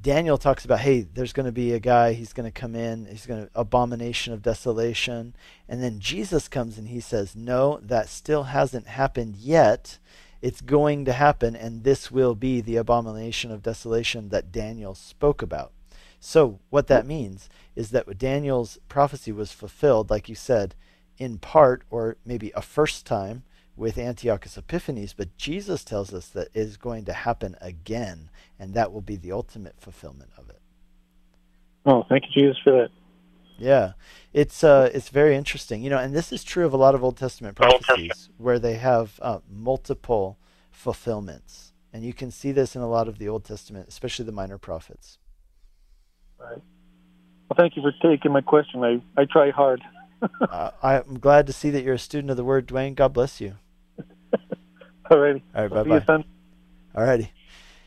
Daniel talks about, hey, there's going to be a guy, he's going to come in, he's going to, abomination of desolation. And then Jesus comes and he says, no, that still hasn't happened yet. It's going to happen, and this will be the abomination of desolation that Daniel spoke about. So, what that means is that Daniel's prophecy was fulfilled, like you said, in part or maybe a first time with Antiochus Epiphanes, but Jesus tells us that it is going to happen again, and that will be the ultimate fulfillment of it. Oh, thank you, Jesus, for that. Yeah, it's uh, it's very interesting, you know, and this is true of a lot of Old Testament prophecies where they have uh, multiple fulfillments, and you can see this in a lot of the Old Testament, especially the minor prophets. Right. Well, thank you for taking my question. I I try hard uh, I'm glad to see that you're a student of the Word, Dwayne. God bless you. All righty. All right, bye bye. All righty.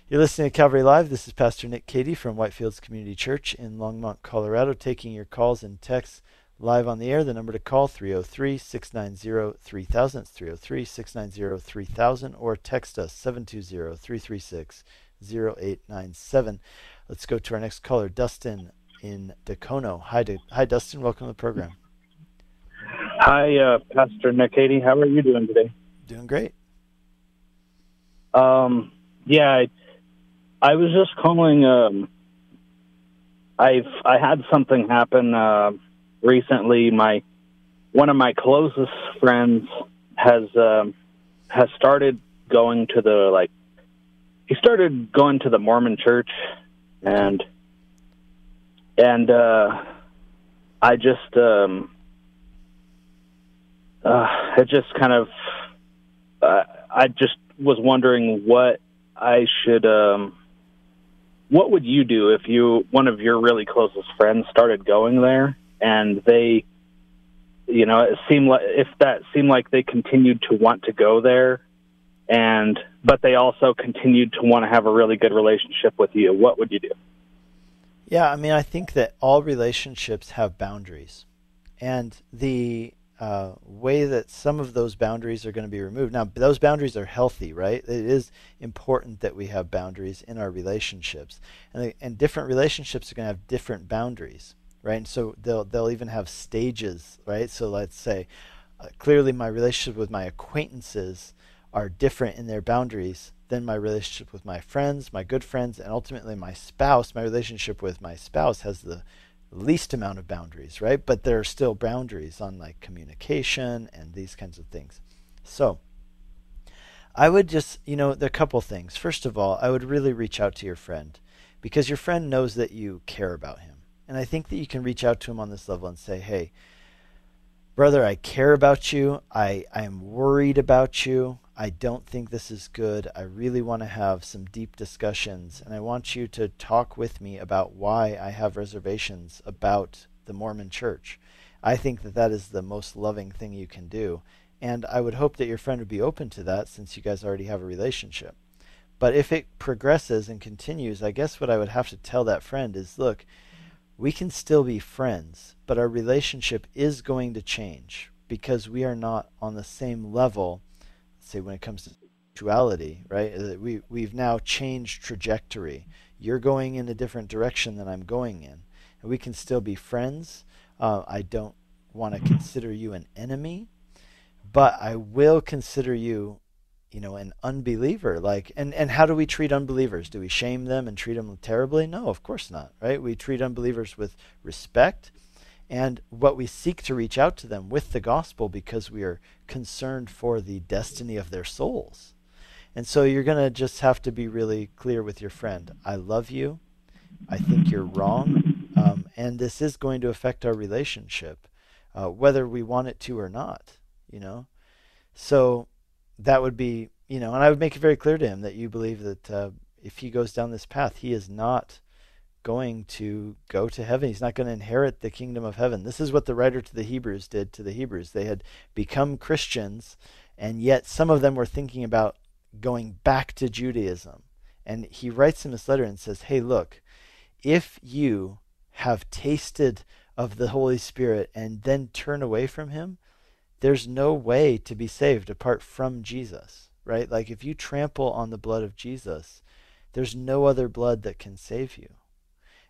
You're listening to Calvary Live. This is Pastor Nick Cady from Whitefields Community Church in Longmont, Colorado, taking your calls and texts live on the air. The number to call 303 690 3000. 303 690 3000 or text us 720 336 0897. Let's go to our next caller, Dustin in Dacono. Hi, Hi, Dustin. Welcome to the program. Hi, uh, Pastor Nick Cady. How are you doing today? Doing great. Um, yeah, I, I was just calling. Um, I've I had something happen uh, recently. My one of my closest friends has um, has started going to the like. He started going to the Mormon Church, and and uh, I just um, uh, it just kind of, uh, I just was wondering what I should, um, what would you do if you, one of your really closest friends started going there and they, you know, it seemed like, if that seemed like they continued to want to go there and, but they also continued to want to have a really good relationship with you, what would you do? Yeah, I mean, I think that all relationships have boundaries. And the uh, way that some of those boundaries are going to be removed. Now, those boundaries are healthy, right? It is important that we have boundaries in our relationships, and and different relationships are going to have different boundaries, right? And so they'll they'll even have stages, right? So let's say, uh, clearly, my relationship with my acquaintances are different in their boundaries then my relationship with my friends, my good friends, and ultimately my spouse, my relationship with my spouse has the least amount of boundaries, right? But there are still boundaries on like communication and these kinds of things. So, I would just, you know, there are a couple things. First of all, I would really reach out to your friend because your friend knows that you care about him. And I think that you can reach out to him on this level and say, hey, brother, I care about you. I, I am worried about you. I don't think this is good. I really want to have some deep discussions, and I want you to talk with me about why I have reservations about the Mormon church. I think that that is the most loving thing you can do. And I would hope that your friend would be open to that since you guys already have a relationship. But if it progresses and continues, I guess what I would have to tell that friend is look, we can still be friends, but our relationship is going to change because we are not on the same level, say, when it comes to sexuality, right? We, we've now changed trajectory. You're going in a different direction than I'm going in. And we can still be friends. Uh, I don't want to consider you an enemy but I will consider you, you know, an unbeliever. Like, and and how do we treat unbelievers? Do we shame them and treat them terribly? No, of course not. Right? We treat unbelievers with respect, and what we seek to reach out to them with the gospel because we are concerned for the destiny of their souls. And so you're going to just have to be really clear with your friend. I love you. I think you're wrong. Um, and this is going to affect our relationship, uh, whether we want it to or not you know. So that would be, you know, and I would make it very clear to him that you believe that uh, if he goes down this path, he is not going to go to heaven. He's not going to inherit the kingdom of heaven. This is what the writer to the Hebrews did to the Hebrews. They had become Christians, and yet some of them were thinking about going back to Judaism. And he writes in this letter and says, Hey, look, if you have tasted of the Holy Spirit and then turn away from him, there's no way to be saved apart from Jesus, right? Like if you trample on the blood of Jesus, there's no other blood that can save you.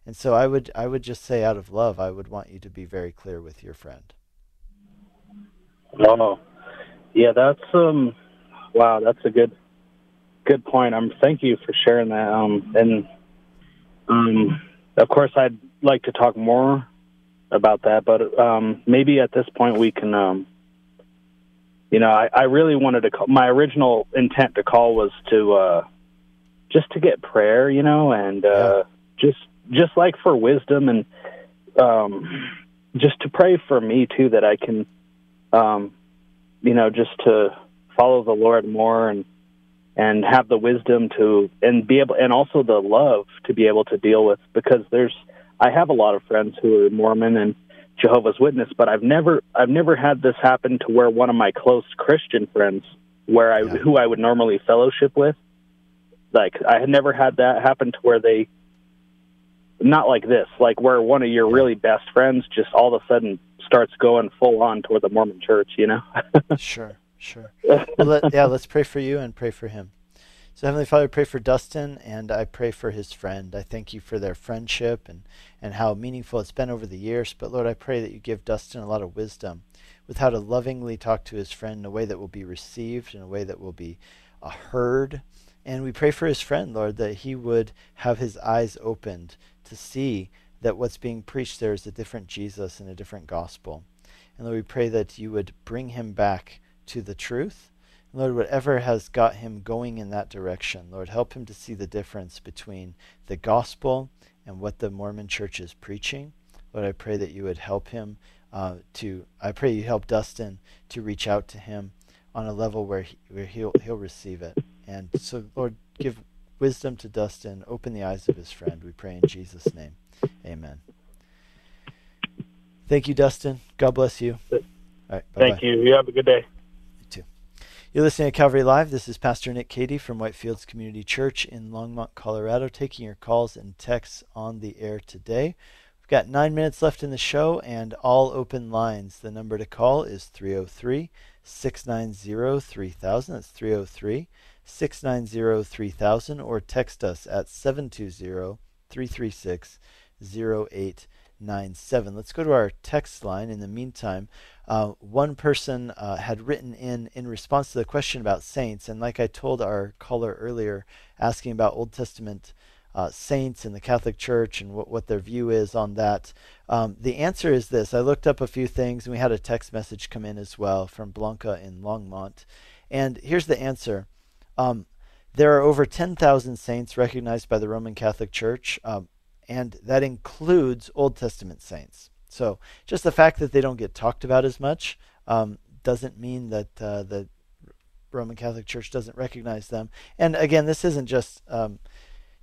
And so I would I would just say out of love, I would want you to be very clear with your friend. Oh, yeah, that's um, wow, that's a good good point. Um, thank you for sharing that. Um, and um, of course, I'd like to talk more about that, but um, maybe at this point we can um, you know, I, I really wanted to call. My original intent to call was to uh, just to get prayer, you know, and uh, just just like for wisdom and um, just to pray for me too that I can, um, you know, just to follow the Lord more and and have the wisdom to and be able and also the love to be able to deal with because there's I have a lot of friends who are Mormon and Jehovah's Witness, but I've never I've never had this happen to where one of my close Christian friends, where I yeah. who I would normally fellowship with, like I had never had that happen to where they, not like this, like where one of your really best friends just all of a sudden starts going full on toward the Mormon Church, you know? sure, sure. Well, let, yeah, let's pray for you and pray for him. So, Heavenly Father, I pray for Dustin and I pray for his friend. I thank you for their friendship and, and how meaningful it's been over the years. But Lord, I pray that you give Dustin a lot of wisdom with how to lovingly talk to his friend in a way that will be received, in a way that will be uh, heard. And we pray for his friend, Lord, that he would have his eyes opened to see that what's being preached there is a different Jesus and a different gospel. And Lord, we pray that you would bring him back to the truth Lord, whatever has got him going in that direction, Lord, help him to see the difference between the gospel and what the Mormon church is preaching. Lord, I pray that you would help him uh, to, I pray you help Dustin to reach out to him on a level where, he, where he'll, he'll receive it. And so, Lord, give wisdom to Dustin, open the eyes of his friend. We pray in Jesus' name. Amen. Thank you, Dustin. God bless you. All right, Thank you. You have a good day. You too. You're listening to Calvary Live. This is Pastor Nick Cady from Whitefields Community Church in Longmont, Colorado, taking your calls and texts on the air today. We've got nine minutes left in the show and all open lines. The number to call is 303 690 3000. That's 303 690 3000 or text us at 720 336 0897. Let's go to our text line. In the meantime, uh, one person uh, had written in in response to the question about saints, and like I told our caller earlier, asking about Old Testament uh, saints in the Catholic Church and what, what their view is on that. Um, the answer is this. I looked up a few things, and we had a text message come in as well from Blanca in Longmont. And here's the answer. Um, there are over 10,000 saints recognized by the Roman Catholic Church, um, and that includes Old Testament saints. So just the fact that they don't get talked about as much um, doesn't mean that uh, the Roman Catholic Church doesn't recognize them. And again, this isn't just um,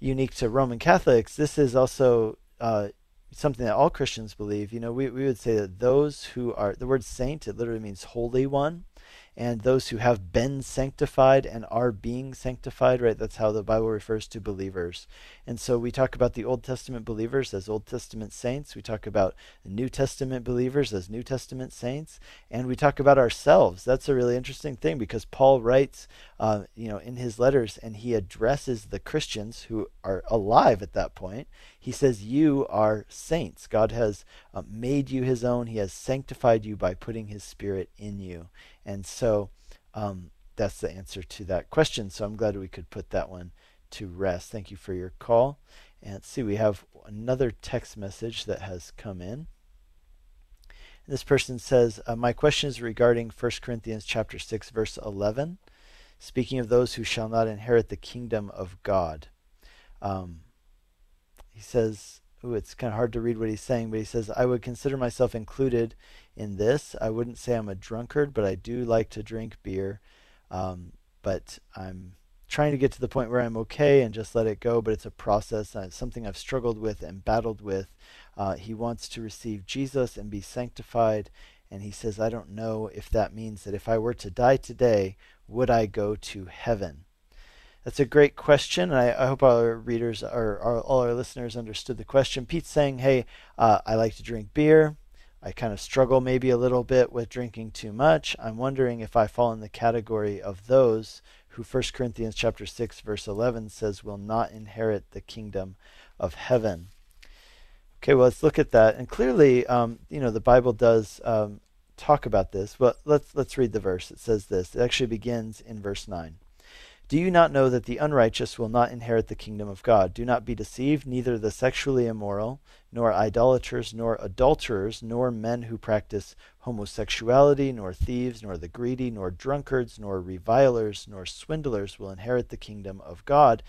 unique to Roman Catholics. This is also uh, something that all Christians believe. You know, we, we would say that those who are, the word saint, it literally means holy one and those who have been sanctified and are being sanctified, right? That's how the Bible refers to believers. And so we talk about the Old Testament believers as Old Testament saints. We talk about the New Testament believers as New Testament saints. And we talk about ourselves. That's a really interesting thing because Paul writes, uh, you know, in his letters and he addresses the Christians who are alive at that point. He says, You are saints. God has uh, made you his own, he has sanctified you by putting his spirit in you. And so um, that's the answer to that question. So I'm glad we could put that one to rest. Thank you for your call. And see, we have another text message that has come in. This person says, uh, My question is regarding 1 Corinthians chapter 6, verse 11, speaking of those who shall not inherit the kingdom of God. Um, he says, Ooh, it's kind of hard to read what he's saying, but he says, I would consider myself included in this. I wouldn't say I'm a drunkard, but I do like to drink beer. Um, but I'm trying to get to the point where I'm okay and just let it go. But it's a process. It's something I've struggled with and battled with. Uh, he wants to receive Jesus and be sanctified. And he says, I don't know if that means that if I were to die today, would I go to heaven? That's a great question, and I, I hope our readers or all our listeners understood the question. Pete's saying, "Hey, uh, I like to drink beer. I kind of struggle maybe a little bit with drinking too much. I'm wondering if I fall in the category of those who 1 Corinthians chapter 6 verse 11 says will not inherit the kingdom of heaven. Okay, well let's look at that. And clearly, um, you know, the Bible does um, talk about this. But let's let's read the verse. It says this. It actually begins in verse 9. Do you not know that the unrighteous will not inherit the kingdom of God? Do not be deceived, neither the sexually immoral, nor idolaters, nor adulterers, nor men who practice homosexuality, nor thieves, nor the greedy, nor drunkards, nor revilers, nor swindlers will inherit the kingdom of God.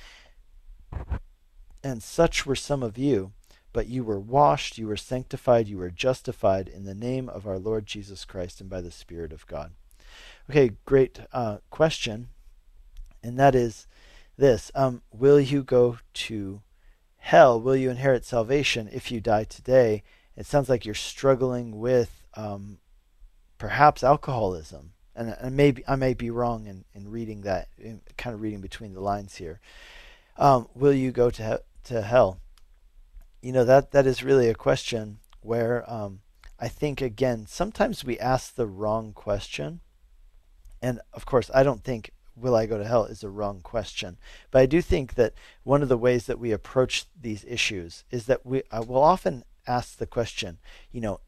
And such were some of you. But you were washed, you were sanctified, you were justified in the name of our Lord Jesus Christ and by the Spirit of God. Okay, great uh, question and that is this um, Will you go to hell? Will you inherit salvation if you die today? It sounds like you're struggling with um, perhaps alcoholism. And, maybe I may be wrong in, in reading that, in kind of reading between the lines here. Um, will you go to he- to hell? You know that that is really a question where um, I think again sometimes we ask the wrong question, and of course I don't think will I go to hell is a wrong question. But I do think that one of the ways that we approach these issues is that we uh, will often ask the question, you know,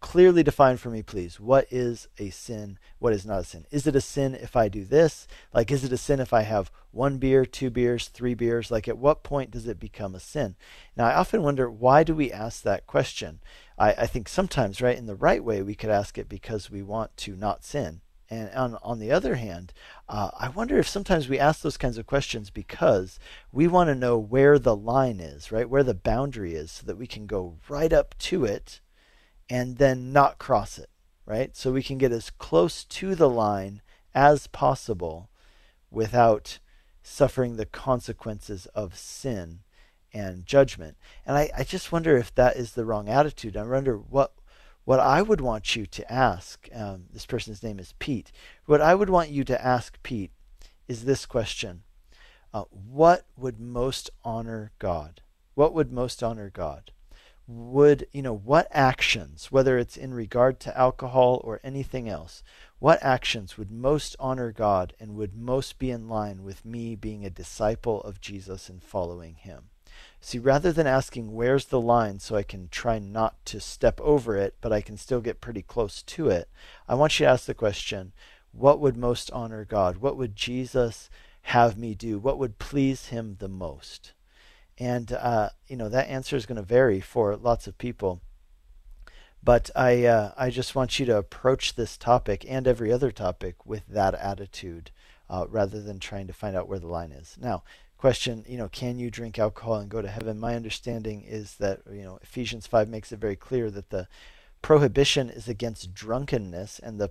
clearly define for me, please, what is a sin? What is not a sin? Is it a sin if I do this? Like, is it a sin if I have one beer, two beers, three beers? Like, at what point does it become a sin? Now, I often wonder why do we ask that question? I, I think sometimes, right, in the right way, we could ask it because we want to not sin. And on, on the other hand, uh, I wonder if sometimes we ask those kinds of questions because we want to know where the line is, right? Where the boundary is so that we can go right up to it and then not cross it, right? So we can get as close to the line as possible without suffering the consequences of sin and judgment. And I, I just wonder if that is the wrong attitude. I wonder what what I would want you to ask, um, this person's name is Pete, what I would want you to ask Pete is this question uh, What would most honor God? What would most honor God? Would, you know, what actions, whether it's in regard to alcohol or anything else, what actions would most honor God and would most be in line with me being a disciple of Jesus and following him? See, rather than asking where's the line so I can try not to step over it, but I can still get pretty close to it, I want you to ask the question what would most honor God? What would Jesus have me do? What would please him the most? And, uh, you know, that answer is going to vary for lots of people. But I, uh, I just want you to approach this topic and every other topic with that attitude uh, rather than trying to find out where the line is. Now, question, you know, can you drink alcohol and go to heaven? My understanding is that, you know, Ephesians 5 makes it very clear that the prohibition is against drunkenness and the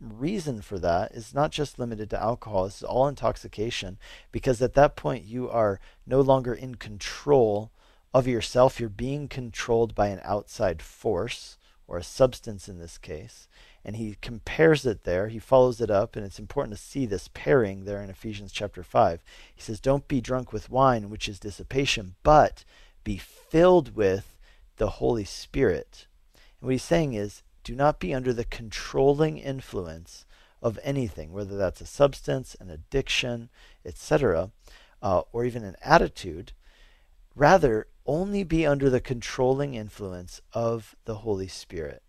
reason for that is not just limited to alcohol, is all intoxication, because at that point you are no longer in control of yourself. You're being controlled by an outside force, or a substance in this case. And he compares it there, he follows it up, and it's important to see this pairing there in Ephesians chapter 5. He says, Don't be drunk with wine, which is dissipation, but be filled with the Holy Spirit. And what he's saying is, do not be under the controlling influence of anything, whether that's a substance, an addiction, etc., uh, or even an attitude. Rather, only be under the controlling influence of the Holy Spirit.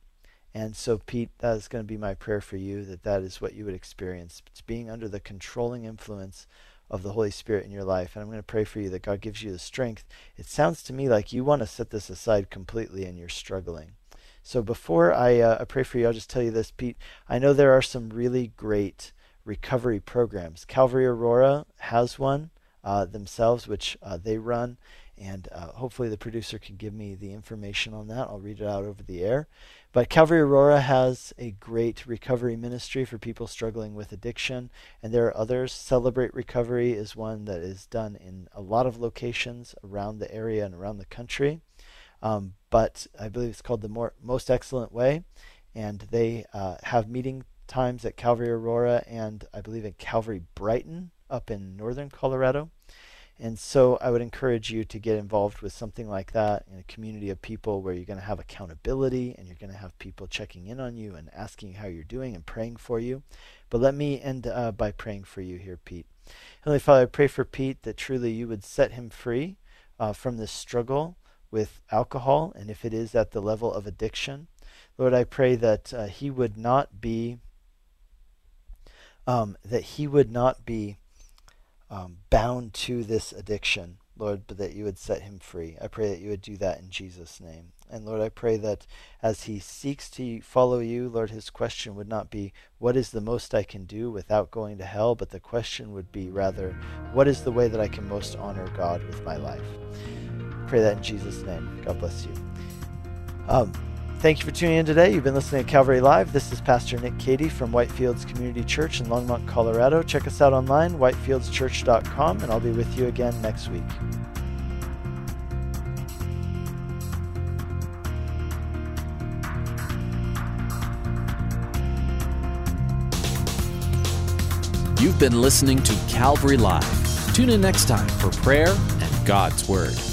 And so, Pete, that is going to be my prayer for you that that is what you would experience. It's being under the controlling influence of the Holy Spirit in your life. And I'm going to pray for you that God gives you the strength. It sounds to me like you want to set this aside completely and you're struggling. So before I, uh, I pray for you, I'll just tell you this, Pete. I know there are some really great recovery programs. Calvary Aurora has one uh, themselves, which uh, they run, and uh, hopefully the producer can give me the information on that. I'll read it out over the air. But Calvary Aurora has a great recovery ministry for people struggling with addiction, and there are others. Celebrate Recovery is one that is done in a lot of locations around the area and around the country. Um, but I believe it's called the more, Most Excellent Way, and they uh, have meeting times at Calvary Aurora and I believe at Calvary Brighton up in northern Colorado. And so I would encourage you to get involved with something like that in a community of people where you're going to have accountability and you're going to have people checking in on you and asking how you're doing and praying for you. But let me end uh, by praying for you here, Pete. Heavenly Father, I pray for Pete that truly you would set him free uh, from this struggle with alcohol, and if it is at the level of addiction, Lord, I pray that uh, he would not be um, that he would not be um, bound to this addiction, Lord, but that you would set him free. I pray that you would do that in Jesus' name. And Lord, I pray that as he seeks to follow you, Lord, his question would not be, What is the most I can do without going to hell? But the question would be rather, What is the way that I can most honor God with my life? pray that in Jesus' name. God bless you. Um, thank you for tuning in today. You've been listening to Calvary Live. This is Pastor Nick Cady from Whitefields Community Church in Longmont, Colorado. Check us out online, whitefieldschurch.com, and I'll be with you again next week. You've been listening to Calvary Live. Tune in next time for prayer and God's Word.